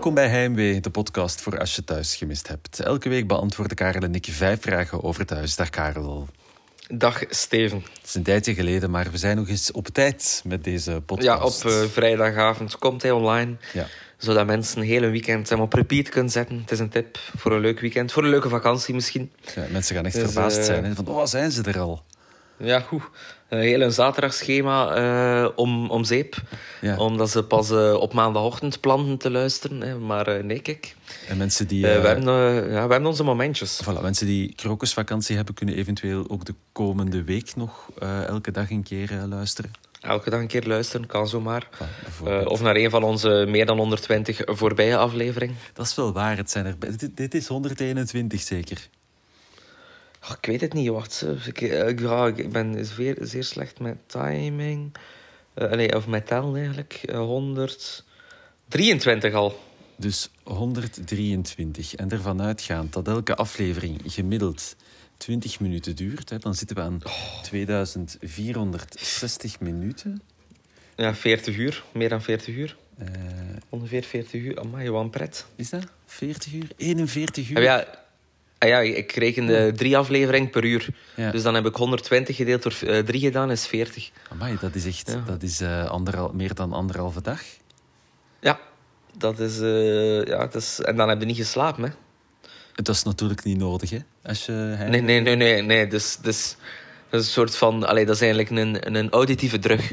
Welkom bij Heimwee, de podcast voor als je thuis gemist hebt. Elke week beantwoorden Karel en ik vijf vragen over thuis. Dag Karel. Dag Steven. Het is een tijdje geleden, maar we zijn nog eens op tijd met deze podcast. Ja, op uh, vrijdagavond komt hij online. Ja. Zodat mensen een hele weekend hem op repeat kunnen zetten. Het is een tip voor een leuk weekend. Voor een leuke vakantie misschien. Ja, mensen gaan echt dus, verbaasd uh, zijn. Hè? Van, oh, zijn ze er al? Ja, goed. Een hele zaterdagschema uh, om, om zeep. Ja. Omdat ze pas uh, op maandagochtend planten te luisteren. Hè. Maar uh, nee, kijk. En mensen die... we, hebben, ja, we hebben onze momentjes. Voilà, mensen die krokusvakantie hebben, kunnen eventueel ook de komende week nog elke dag een keer luisteren. Elke dag een keer luisteren, kan zomaar. Uh, of naar een van onze meer dan 120 voorbije afleveringen. Dat is wel waar. Het zijn er, dit, dit is 121 zeker. Oh, ik weet het niet, wacht. Ik, ik, ja, ik ben zeer, zeer slecht met timing. Uh, nee, of met tellen eigenlijk. Uh, 123 al. Dus 123. En ervan uitgaand dat elke aflevering gemiddeld 20 minuten duurt, hè, dan zitten we aan oh. 2460 minuten. Ja, 40 uur. Meer dan 40 uur. Uh, Ongeveer 40 uur. Amai, wat een pret. Is dat? 40 uur? 41 uur? Ah, ja, Ah ja, ik rekende drie afleveringen per uur. Ja. Dus dan heb ik 120 gedeeld door uh, drie gedaan, is 40. Amai, dat is echt Ja. dat is, uh, anderhal, meer dan anderhalve dag. Ja, dat is, uh, ja, dat is... En dan heb je niet geslapen, hè. Dat is natuurlijk niet nodig, hè? Als je, Nee, nee, nee, nee. nee. Dus, dus, dat is een soort van... Allee, dat is eigenlijk een, een auditieve drug.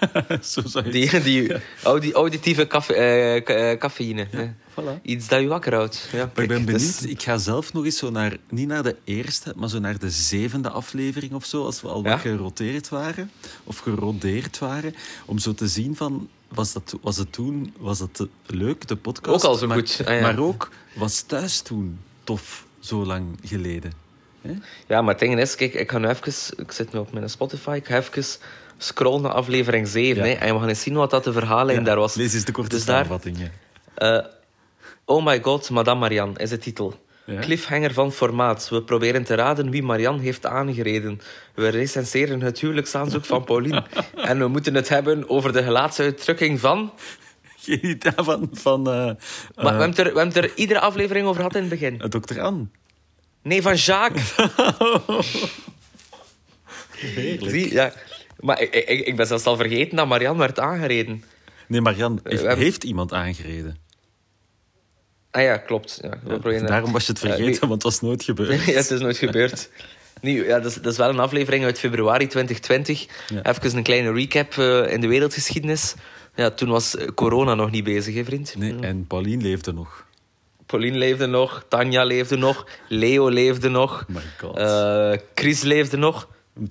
Die, die audi, auditieve caffe, uh, cafeïne. Ja, voilà. Iets dat je wakker houdt. Ja, Maar ik ben benieuwd. dus- Ik ga zelf nog eens zo naar, niet naar de eerste, maar zo naar de zevende aflevering of zo, als we al Ja? wat geroteerd waren, of gerodeerd waren, om zo te zien van, was, dat, was het toen, was het eh, leuk, de podcast? Ook al zo maar, goed, ah, ja. Maar ook, was thuis toen tof, zo lang geleden? Hè? Ja, maar het ding is, kijk, ik ga nu even... Ik zit nu op mijn Spotify. Ik ga even scrollen naar aflevering 7. Ja. Hè, en we gaan eens zien wat dat de verhaallijn daar was. Lees eens de korte Dus daar- samenvatting. hè. Eh, oh my god, Madame Marianne is de titel. Ja. Cliffhanger van formaat. We proberen te raden wie Marianne heeft aangereden. We recenseren het huwelijksaanzoek van Pauline. en we moeten het hebben over de gelaatsuitdrukking van... Geen van, van eh, Maar eh, we, hebben het er, we hebben het er iedere aflevering over gehad in het begin. eh, dokter Anne. Nee, van Jacques. Heerlijk. Zie, ja. Maar ik, ik, ik ben zelfs al vergeten dat Marianne werd aangereden. Nee, Marian, heeft, iemand aangereden? Ah ja, klopt. Ja, Daarom was je het vergeten, want het was nooit gebeurd. ja, het is nooit gebeurd. Nu, ja, dat, is, dat is wel een aflevering uit februari 2020. Ja. Even een kleine recap eh, in de wereldgeschiedenis. Ja, toen was corona nog niet bezig, hè, vriend. Nee, en Pauline leefde nog. Pauline leefde nog, Tanja leefde nog, Leo leefde nog, Oh my god. eh, Chris leefde nog.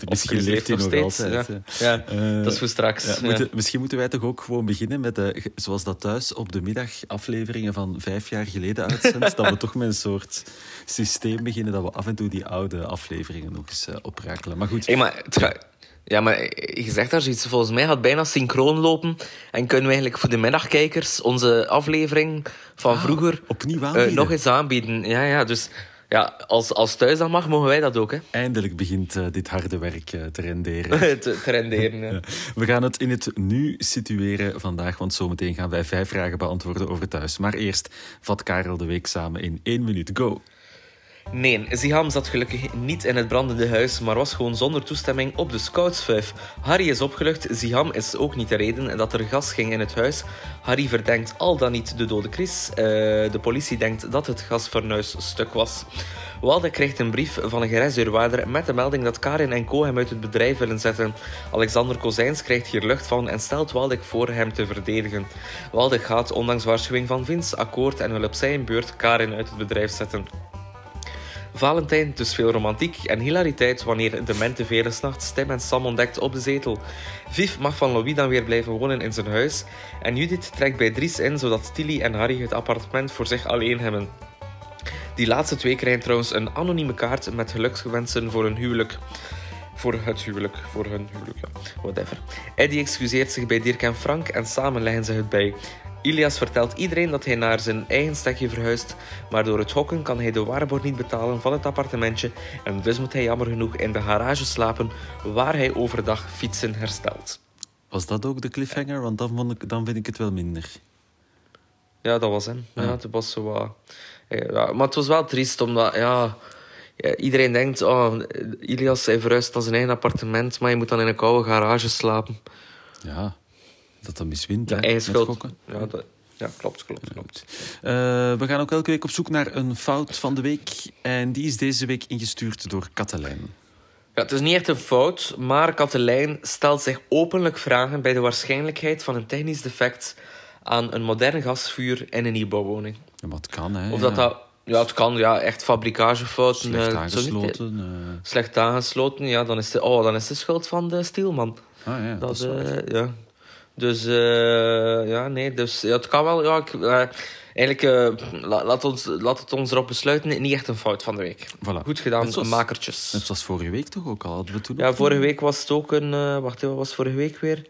Misschien leeft hij nog steeds. altijd. Ja, ja. Eh, dat is voor straks. ja, moeten- misschien moeten wij toch ook gewoon beginnen met, de, zoals dat thuis op de middag afleveringen van vijf jaar geleden uitzendt, dat we toch met een soort systeem beginnen dat we af en toe die oude afleveringen nog eens eh, oprakelen. Maar goed, Hey, maar ja, maar je zegt daar zoiets. Volgens mij gaat het bijna synchroon lopen. En kunnen we eigenlijk voor de middagkijkers onze aflevering van Ah, vroeger opnieuw eh, nog eens aanbieden. Ja, ja, dus ja, als, als thuis dat mag, mogen wij dat ook, hè? eindelijk begint eh, dit harde werk eh, te renderen. te, te renderen. Ja. We gaan het in het nu situeren vandaag, want zometeen gaan wij vijf vragen beantwoorden over thuis. Maar eerst vat Karel de week samen in één minuut. Go! Nee, Ziham zat gelukkig niet in het brandende huis, maar was gewoon zonder toestemming op de scoutsvuif. Harry is opgelucht, Ziham is ook niet de reden dat er gas ging in het huis. Harry verdenkt al dan niet de dode Chris. Eh, de politie denkt dat het gasfornuis stuk was. Waldeck krijgt een brief van een gereisdeurwaarder met de melding dat Karin en Co hem uit het bedrijf willen zetten. Alexander Kozijns krijgt hier lucht van en stelt Waldeck voor hem te verdedigen. Waldeck gaat, ondanks waarschuwing van Vince, akkoord en wil op zijn beurt Karin uit het bedrijf zetten. Valentijn, dus veel romantiek en hilariteit wanneer de mente vele s'nachts Tim en Sam ontdekt op de zetel. Viv mag van Louis dan weer blijven wonen in zijn huis en Judith trekt bij Dries in zodat Tilly en Harry het appartement voor zich alleen hebben. Die laatste twee krijgen trouwens een anonieme kaart met geluksgewensen voor hun huwelijk. Voor het huwelijk, voor hun huwelijk, ja. Whatever. Eddie excuseert zich bij Dirk en Frank en samen leggen ze het bij. Ilias vertelt iedereen dat hij naar zijn eigen stekje verhuist, maar door het hokken kan hij de waarborg niet betalen van het appartementje en dus moet hij jammer genoeg in de garage slapen, waar hij overdag fietsen herstelt. Was dat ook de cliffhanger? Want dan, vond ik, dan vind ik het wel minder. ja, dat was hem. Ja. het was zo wat... Ja, maar het was wel triest, omdat... Ja, ja, iedereen denkt, oh, Ilias hij verhuist naar zijn eigen appartement, maar je moet dan in een koude garage slapen. Ja, dat dat miswint, ja, eigen schuld. Ja, dat, ja, klopt, klopt, klopt. Eh, we gaan ook elke week op zoek naar een fout van de week. En die is deze week ingestuurd door Katelijn. Ja, het is niet echt een fout, maar Katelijn stelt zich openlijk vragen bij de waarschijnlijkheid van een technisch defect aan een modern gasvuur in een nieuwbouwwoning. Ja, maar het kan, hè. Of ja. dat dat... Ja, het kan, ja, echt fabrikagefouten. Slecht eh, aangesloten. eh. slecht aangesloten, ja, dan is de, oh, dan is de schuld van de stielman. Ah ja, dat, Dat, is ja. Dus, eh, ja, nee, dus ja, het kan wel. Ja, ik, eh, eigenlijk, eh, la- laat, ons, laat het ons erop besluiten. Niet echt een fout van de week. Voilà. Goed gedaan, zoals- makertjes. Net zoals vorige week toch ook al hadden we toen Ja, vorige week was het ook een... wacht, wat was vorige week weer?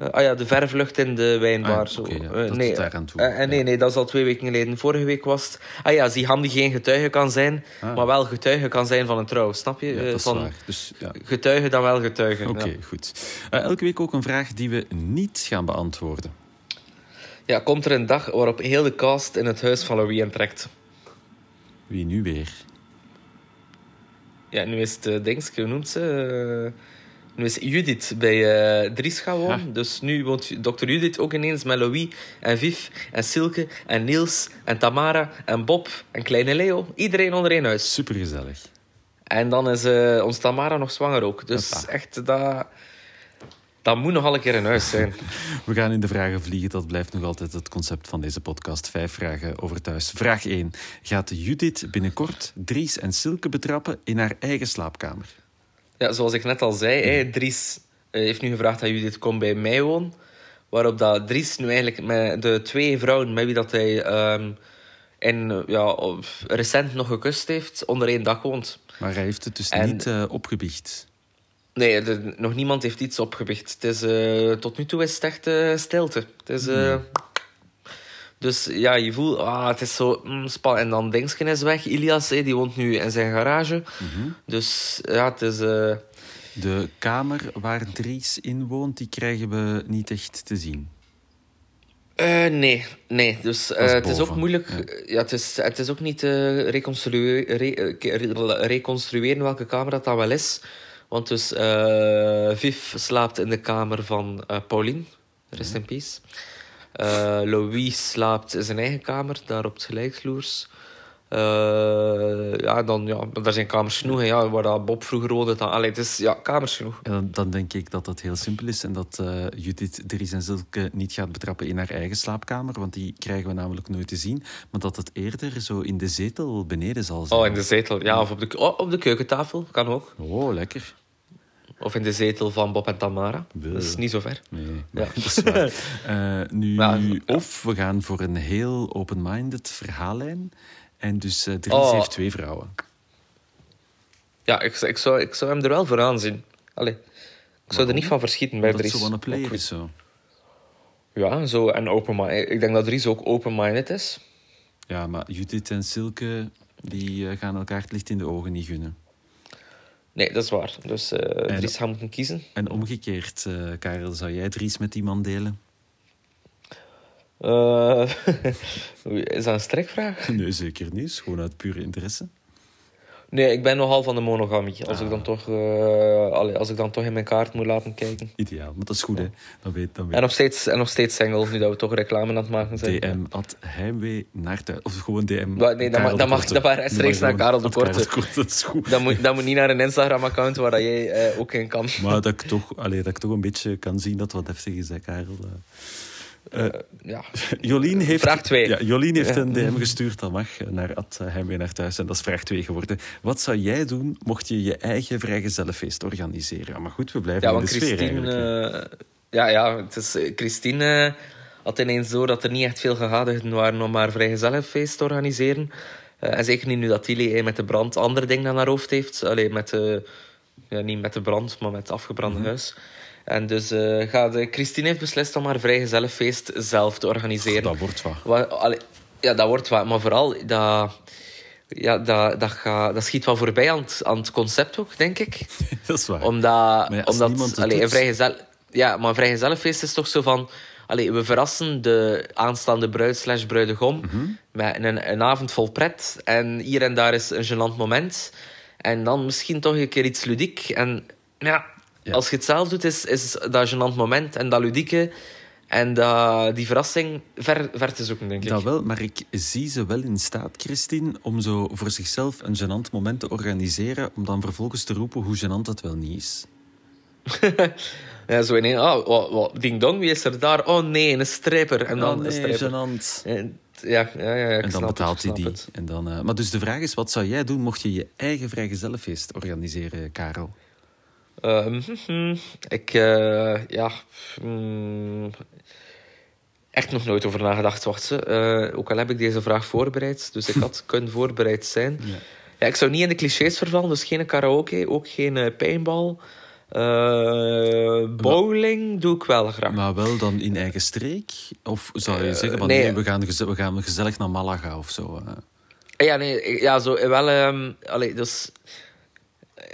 Eh, ah ja, de vervlucht in de wijnbar. Ah, zo. oké, ja, Eh, dat nee, daar aan toe, eh, nee, nee, dat is al twee weken geleden. Vorige week was het... Ah ja, Ziham die geen getuige kan zijn, Ah. maar wel getuige kan zijn van een trouw. Snap je? Ja, dat is van waar. Dus, ja. Getuige dan wel getuige. Oké, goed. Elke week ook een vraag die we niet gaan beantwoorden. ja, komt er een dag waarop heel de cast in het huis van Louis intrekt? Wie nu weer? Ja, nu is het uh, Dingske, hoe noemt ze? Nu is Judith bij eh Dries gaan wonen. Ja. Dus nu woont dokter Judith ook ineens met Louis en Viv en Silke en Niels en Tamara en Bob en kleine Leo. Iedereen onder één huis. Supergezellig. En dan is eh ons Tamara nog zwanger ook. Dus Hoppa. echt, dat, dat moet nog al een keer in huis zijn. We gaan in de vragen vliegen. Dat blijft nog altijd het concept van deze podcast. Vijf vragen over thuis. Vraag 1. Gaat Judith binnenkort Dries en Silke betrappen in haar eigen slaapkamer? Ja, zoals ik net al zei, hè, Dries eh, heeft nu gevraagd dat Judith komt bij mij wonen. Waarop dat Dries nu eigenlijk met de twee vrouwen met wie dat hij ehm, in, eh, ja, recent nog gekust heeft, onder één dak woont. Maar hij heeft het dus En- niet eh, opgebiecht. Nee, de- nog niemand heeft iets opgebicht. Het is, eh, tot nu toe is het echt stilte. Het is, Dus ja, je voelt, ah, het is zo mm, spannend. En dan Dingsken is weg. Ilias, die woont nu in zijn garage. Dus ja, het is... eh, De kamer waar Dries in woont, die krijgen we niet echt te zien. Eh, nee, nee. Dus eh, het is ook moeilijk. ja. Ja. het, is, het is ook niet te re- reconstrueren welke kamer dat dan wel is. Want dus Viv slaapt in de kamer van Pauline, rest in peace. Eh, Louis slaapt in zijn eigen kamer, daar op het gelijksvloers. Eh, ja, dan, ja, daar zijn kamers genoeg. hè, Ja, waar dat Bob vroeger woonde. Dan, allee, het is ja, kamers genoeg. En dan, dan denk ik dat dat heel simpel is en dat eh, Judith Dries en Silke niet gaat betrappen in haar eigen slaapkamer, want die krijgen we namelijk nooit te zien. Maar dat het eerder zo in de zetel beneden zal zijn. Oh, in de zetel. Ja, of op de, oh, op de keukentafel. Kan ook. Oh, lekker. Of in de zetel van Bob en Tamara. Bleh. Dat is niet zo ver. Nee, Ja. dat is waar. Eh, nu. Of we gaan voor een heel open-minded verhaallijn. En dus eh Dries Oh. heeft twee vrouwen. Ja, ik, ik, zou, ik zou hem er wel voor aanzien. Allee. Ik zou er niet van verschieten bij Dat Dries. zo wel een player is zo. Ja, zo en open. Ik denk dat Dries ook open-minded is. Ja, maar Judith en Silke die eh, gaan elkaar het licht in de ogen niet gunnen. Nee, dat is waar. Dus eh En- Dries gaat moeten kiezen. En omgekeerd, eh, Karel, zou jij Dries met die man delen? Eh, is dat een strekvraag? Nee, zeker niet. Gewoon uit pure interesse. Nee, ik ben nogal van de monogamie. Als, ik, Ah. dan toch, eh, allee, als ik dan toch in mijn kaart moet laten kijken. Ideaal, maar dat is goed, hè. Dan weet, dan weet En nog steeds, en nog steeds single, nu dat we toch reclame aan het maken zijn. DM at heimwee naar thuis. Of gewoon DM. Wa- nee, dat de dat mag- dat mag rechtstreeks naar Karel de Korte. Dat is goed. Dat moet, dat moet niet naar een Instagram-account waar jij eh, ook in kan. Maar dat ik, toch, allee, dat ik toch een beetje kan zien dat wat heftig is, hè, Karel. Eh, Ja. Jolien heeft, Vraag twee. Ja, Jolien heeft een DM gestuurd, dat mag, eh, naar Ad eh, Heimwee naar thuis. En dat is vraag 2 geworden. Wat zou jij doen mocht je je eigen vrijgezellenfeest organiseren? Maar goed, we blijven Ja, in de sfeer Christine... eh, ja, ja, het is, eh, Christine eh, had ineens door dat er niet echt veel gegadigden waren om haar vrijgezellenfeest te organiseren. Eh, en zeker niet nu dat Tilly eh, met de brand andere dingen aan haar hoofd heeft. Alleen met de... Ja, niet met de brand, maar met het afgebrande Mhm. huis. En dus eh, gaat, Christine heeft beslist om haar vrijgezellenfeest zelf te organiseren. Dat wordt wat. Allee, ja, dat wordt wat. Maar vooral, dat, ja, dat, dat, gaat, dat schiet wel voorbij aan het, aan het concept ook, denk ik. Dat is waar. Omdat, ja, omdat allee, een vrijgezel, ja, maar een vrijgezellenfeest is toch zo van... allee, we verrassen de aanstaande bruid slash bruidegom met een, een avond vol pret. En hier en daar is een gênant moment. En dan misschien toch een keer iets ludiek. En ja, Ja. als je het zelf doet, is, is dat gênant moment en dat ludieke en dat, die verrassing ver, ver te zoeken, denk ik. Dat wel, maar ik zie ze wel in staat, Christine, om zo voor zichzelf een gênant moment te organiseren, om dan vervolgens te roepen hoe gênant het wel niet is. Ja, zo ineens, oh, wat, ding dong, wie is er daar? Oh nee, een strijper. En dan oh een nee, gênant. En- Ja, ja, ja, ik En dan betaalt hij die. het. En dan, eh, maar dus de vraag is, wat zou jij doen mocht je je eigen vrijgezellenfeest organiseren, Karel? Ehm, hm, ik, eh, ja... mm, echt nog nooit over nagedacht, wacht ze. Eh, ook al heb ik deze vraag voorbereid, dus ik had kunnen voorbereid zijn. Ja. Ja, ik zou niet in de clichés vervallen, dus geen karaoke, ook geen eh. Eh, bowling doe ik wel graag. Maar wel dan in eigen streek? Of zou je zeggen van nee. nee, we, gaan we gaan gezellig naar Malaga of zo? Ja, nee, ja, zo wel. ehm allee, dus,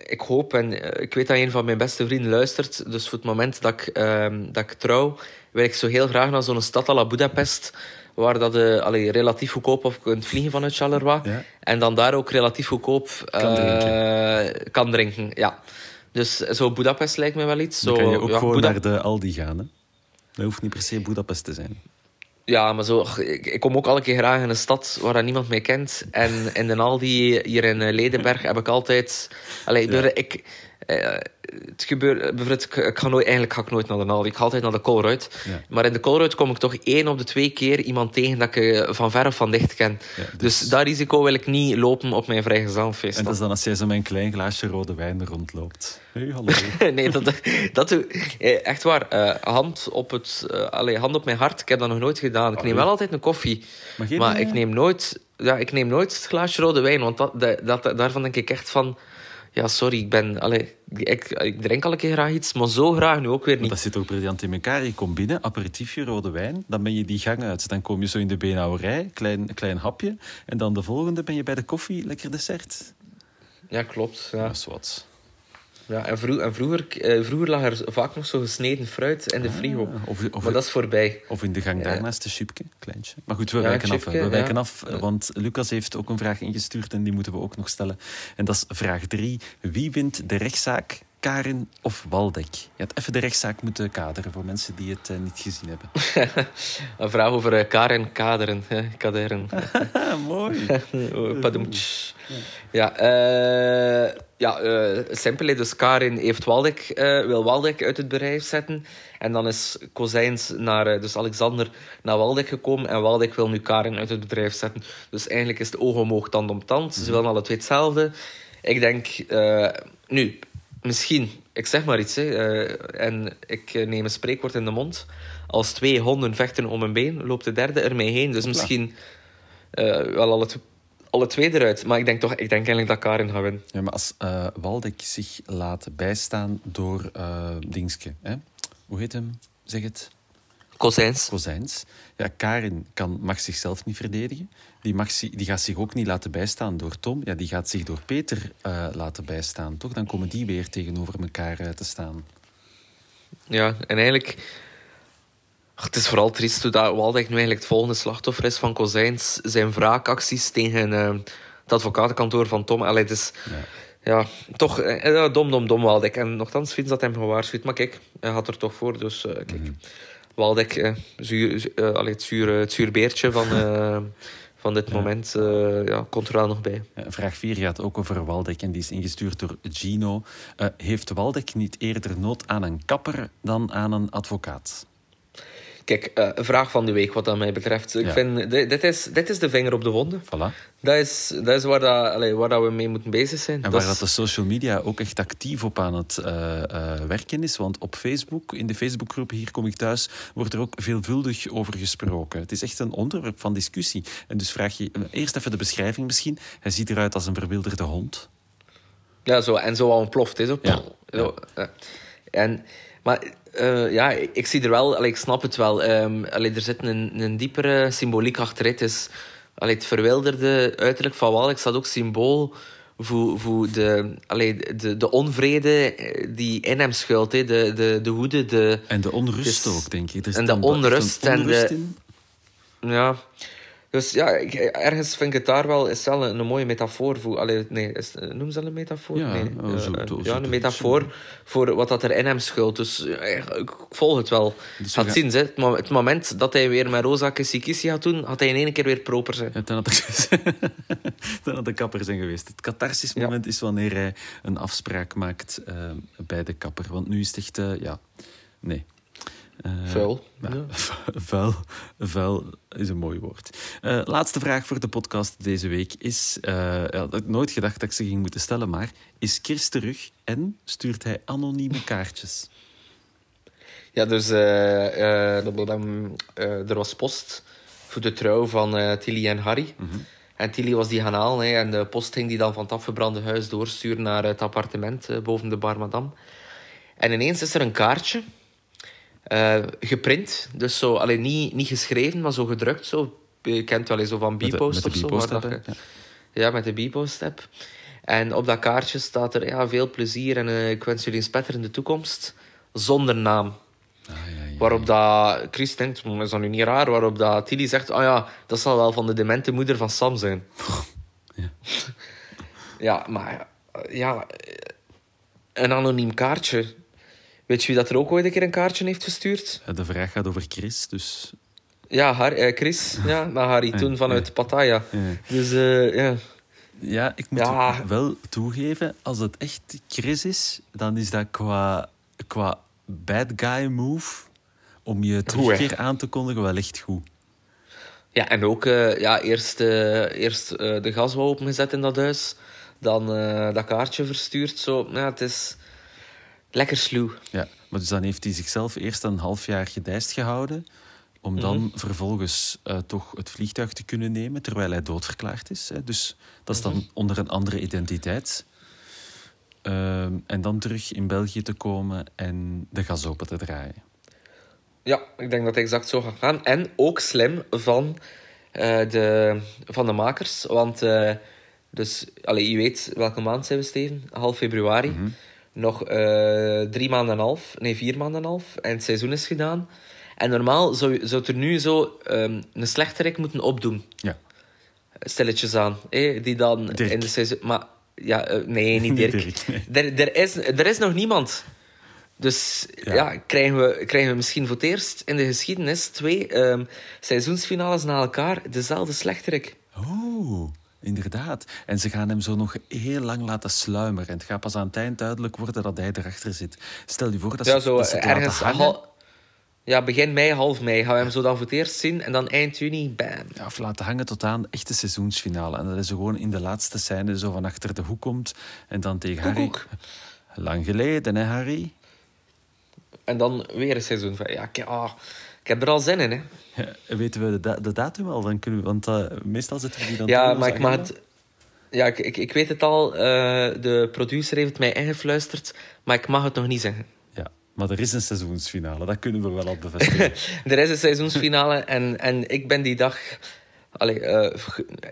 ik hoop en eh, ik weet dat een van mijn beste vrienden luistert. Dus voor het moment dat ik, ehm, dat ik trouw, wil ik zo heel graag naar zo'n stad à la Budapest. Waar dat je allee, relatief goedkoop of kunt vliegen vanuit Charleroi. Ja. En dan daar ook relatief goedkoop Kan eh, kan drinken. Ja. Dus zo Budapest lijkt me wel iets. Dan zo, kan je ook ja, gewoon naar de Aldi gaan. Hè? Dat hoeft niet per se Budapest te zijn. Ja, maar zo, ik, ik kom ook alle keer graag in een stad waar dat niemand mij kent. En in de Aldi hier in eh, Ledenberg heb ik altijd... Allee, door, ik, eh, het gebeurt... Bijvoorbeeld, ik, ga nooit, eigenlijk ga ik nooit naar de Aldi. Ik ga altijd naar de Colruyt. Ja. Maar in de Colruyt kom ik toch één op de twee keer iemand tegen dat ik eh, van ver of van dicht ken. Ja, dus... dus- dat risico wil ik niet lopen op mijn vrijgezellenfeest. En dat is dan als jij zo met een klein glaasje rode wijn rondloopt. Hey, hallo. nee, dat, dat doe eh, Echt waar. eh, hand, op het, eh, allee, hand op mijn hart. Ik heb dat nog nooit gedaan. Ik neem wel altijd een koffie. Maar eh, ik neem nooit, ja, ik neem nooit het glaasje rode wijn. Want dat, dat, dat- daarvan denk ik echt van... Ja, sorry, ik ben... Allee, ik, ik drink al een keer graag iets, maar zo graag nu ook weer Maar niet. dat zit ook briljant in elkaar. Je komt binnen, aperitiefje, rode wijn. Dan ben je die gang uit. Dan kom je zo in de beenhouwerij, klein, klein hapje. En dan de volgende ben je bij de koffie, lekker dessert. Ja, klopt. Ja. Dat is wat. Ja, en, vroeg, en vroeger, eh, vroeger lag er vaak nog zo gesneden fruit in de frigo. Ah, Of, of, Maar dat is voorbij. of in de gang daarnaast een chipje, kleintje. Maar goed, we Ja, wijken af. We wijken ja. af, want Lucas heeft ook een vraag ingestuurd en die moeten we ook nog stellen. En dat is vraag drie. Wie wint de rechtszaak, Karin of Waldek? Je had even de rechtszaak moeten kaderen voor mensen die het eh, niet gezien hebben. Een vraag over eh, Karen Kaderen. hè, Kaderen. Mooi. Padoemtsch. Ja, ja eh, simpel. Dus Karin heeft Waldek, wil Waldek uit het bedrijf zetten. En dan is Kozijns naar, dus Alexander, naar Waldek gekomen. En Waldek wil nu Karin uit het bedrijf zetten. Dus eigenlijk is het oog om oog, tand om tand. Ze willen alle twee hetzelfde. Ik denk, nu, misschien, ik zeg maar iets. Hè, eh, en ik eh, neem een spreekwoord in de mond. Als twee honden vechten om een been, loopt de derde ermee heen. Dus misschien eh, wel alle, alle twee eruit. Maar ik denk toch, ik denk eigenlijk dat Karin gaat winnen. Ja, maar als eh Waldek zich laat bijstaan door Dingske, hè? hoe heet hem? Zeg het. Kozijns. Kozijns. Ja, Karin kan, mag zichzelf niet verdedigen. Die, mag, die gaat zich ook niet laten bijstaan door Tom. Ja, die gaat zich door Peter eh, laten bijstaan, toch? Dan komen die weer tegenover elkaar eh, te staan. Ja, en eigenlijk... Ach, het is vooral triest hoe dat nu eigenlijk het volgende slachtoffer is van Kozijns. Zijn wraakacties tegen eh, het advocatenkantoor van Tom. Allee, het is... Ja, toch ja, dom, dom, dom Waldek. En nogthans vindt dat hem gewaarschuwd. Maar kijk, hij gaat er toch voor. Dus kijk, Waldek, eh, zuur, eh, allee, het, zuur, het zuur beertje van, eh, van dit moment, eh, ja, komt er wel nog bij. Vraag 4 gaat ook over Waldek en die is ingestuurd door Gino. Eh, heeft Waldek niet eerder nood aan een kapper dan aan een advocaat? Kijk, eh, een vraag van de week wat dat mij betreft. Ik Ja. vind, di- dit, is, dit is de vinger op de wonden. Voilà. Dat is, dat is waar, dat, allee, waar dat we mee moeten bezig zijn. En Dat waar is- dat de social media ook echt actief op aan het eh, werken is. Want op Facebook, in de Facebookgroep Hier Kom Ik Thuis, wordt er ook veelvuldig over gesproken. Het is echt een onderwerp van discussie. En dus vraag je eerst even de beschrijving misschien. Hij ziet eruit als een verwilderde hond. Ja, zo, en zo al ontploft. Is, zo. Ja. Ja. En, maar eh, ja, ik zie er wel, allee, ik snap het wel. allee, er zit een, een diepere symboliek achter. Het is allee, het verwilderde uiterlijk van Wal. Ik staat ook symbool voor, voor de, allee, de, de onvrede eh, die in hem schuilt. De, de, de woede, de... En de onrust ook, denk ik. Er en de onrust en de-. Ja. Dus ja, ik, ergens vind ik het daar wel, is wel een, een mooie metafoor voor. Allee, nee, is, noem ze dat een metafoor? Ja, nee, oh, eh, zo- eh, zo- ja, een metafoor voor wat dat er in hem schuilt. Dus eh, ik volg het wel. Dus Gaat gaan- zien, hè. Het, mo- het moment dat hij weer met Rosa Kissy gaat doen, had hij in één keer weer proper zijn. Ja, dan, had de, dan had de kapper zijn geweest. Het catharsis moment is wanneer hij een afspraak maakt eh, bij de kapper. Want nu is het echt... eh, ja, nee. Eh, Vuil. ja, vuil. Vuil is een mooi woord. Eh, laatste vraag voor de podcast deze week is... eh, ja, dat had ik nooit gedacht dat ik ze ging moeten stellen, maar... Is Chris terug en stuurt hij anonieme kaartjes? Ja, dus er was post voor de trouw van Tilly en Harry. En Tilly was die gaan halen. Hè, en de post ging die dan van het afgebrande huis doorsturen naar het appartement eh, boven de Bar Madame. En ineens is er een kaartje. Eh, geprint. Dus zo, alleen niet, niet geschreven, maar zo gedrukt. Zo. Je kent wel eens zo van B-post of zo. B-post ja, met de B-post-app. En op dat kaartje staat er ja, veel plezier en eh, ik wens jullie een spetterende toekomst. Zonder naam. Ah, ja, ja. Waarop dat Chris denkt, "Hm, is dat nu niet raar? Waarop dat Tilly zegt, oh ja, dat zal wel van de demente moeder van Sam zijn. Ja. ja, maar ja, een anoniem kaartje. Weet je wie dat er ook ooit een keer een kaartje heeft gestuurd? Eh, De vraag gaat over Chris, dus... Ja, Har eh, Chris. Ja, naar Harry, toen vanuit Pattaya. Ja. Dus eh, ja. Ja, ik moet wel toegeven, als het echt Chris is, dan is dat qua, qua bad guy move om je terugkeer aan te kondigen wel echt goed. Ja, en ook eh, ja, eerst, eh, eerst eh, de gas wel opengezet in dat huis. Dan dat kaartje verstuurd. Zo. Ja, het is lekker sluw. Ja, maar dus dan heeft hij zichzelf eerst een half jaar gedijst gehouden, om dan vervolgens eh, toch het vliegtuig te kunnen nemen, terwijl hij doodverklaard is. Hè. Dus dat is dan onder een andere identiteit. Ehm, en dan terug in België te komen en de gas open te draaien. Ja, ik denk dat het exact zo gaat gaan. En ook slim van, eh, de, van de makers. Want eh, dus, allee, je weet welke maand zijn we, Steven? Half februari. Nog eh, drie maanden en een half. Nee, vier maanden en een half. En het seizoen is gedaan. En normaal zou, zou er nu zo ehm, een slechterik moeten opdoen. Ja. Stilletjes aan. die dan Dirk. in de seizoen... Maar ja, eh, nee, niet Dirk. Dirk, nee. Er, er, is, er is nog niemand. Dus Ja. ja, krijgen, we, krijgen we misschien voor het eerst in de geschiedenis twee ehm, seizoensfinales na elkaar dezelfde slechterik. Oh, inderdaad. En ze gaan hem zo nog heel lang laten sluimeren. En het gaat pas aan het eind duidelijk worden dat hij erachter zit. Stel je voor dat Ja, ze, zo dat ze ergens hangen. hal- ja, begin mei, half mei gaan we hem zo dan voor het eerst zien. En dan eind juni, bam. Ja, of laten hangen tot aan de echte seizoensfinale. En dat zo gewoon in de laatste scène zo van achter de hoek komt. En dan tegen Harry... Lang geleden, hè, Harry? En dan weer een seizoen. van- Ja, ah, ik heb er al zin in, hè. Ja, weten we de, da- de datum al? Dan kunnen we, want eh, meestal zetten we die dan Ja, maar ik mag het... Ja, ik, ik, ik weet het al. eh, de producer heeft het mij ingefluisterd. Maar ik mag het nog niet zeggen. Ja, maar er is een seizoensfinale. Dat kunnen we wel al bevestigen. er is een seizoensfinale en, en ik ben die dag allee, eh,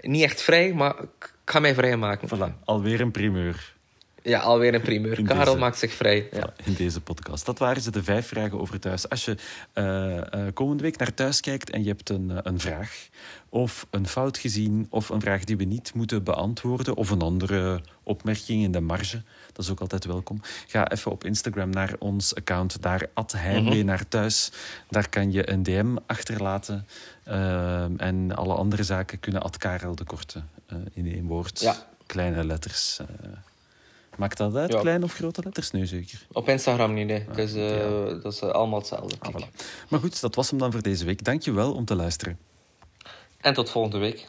niet echt vrij, maar ik ga mij vrijmaken. voilà, alweer een primeur. Ja, alweer een primeur. In Karel deze- maakt zich vrij. Ja. In deze podcast. Dat waren ze, de vijf vragen over thuis. Als je eh, eh, komende week naar thuis kijkt en je hebt een, eh, een vraag, of een fout gezien, of een vraag die we niet moeten beantwoorden, of een andere opmerking in de marge, dat is ook altijd welkom. Ga even op Instagram naar ons account, daar heimwee naar thuis. Daar kan je een DM achterlaten. en alle andere zaken kunnen at Karel de Korte in één woord. Ja. Kleine letters. Maakt dat uit, Ja. kleine of grote letters? Nee, zeker. Op Instagram niet, hè. Dus, eh, dat is eh, allemaal hetzelfde. Ah, voilà. Maar goed, dat was hem dan voor deze week. Dank je wel om te luisteren. En tot volgende week.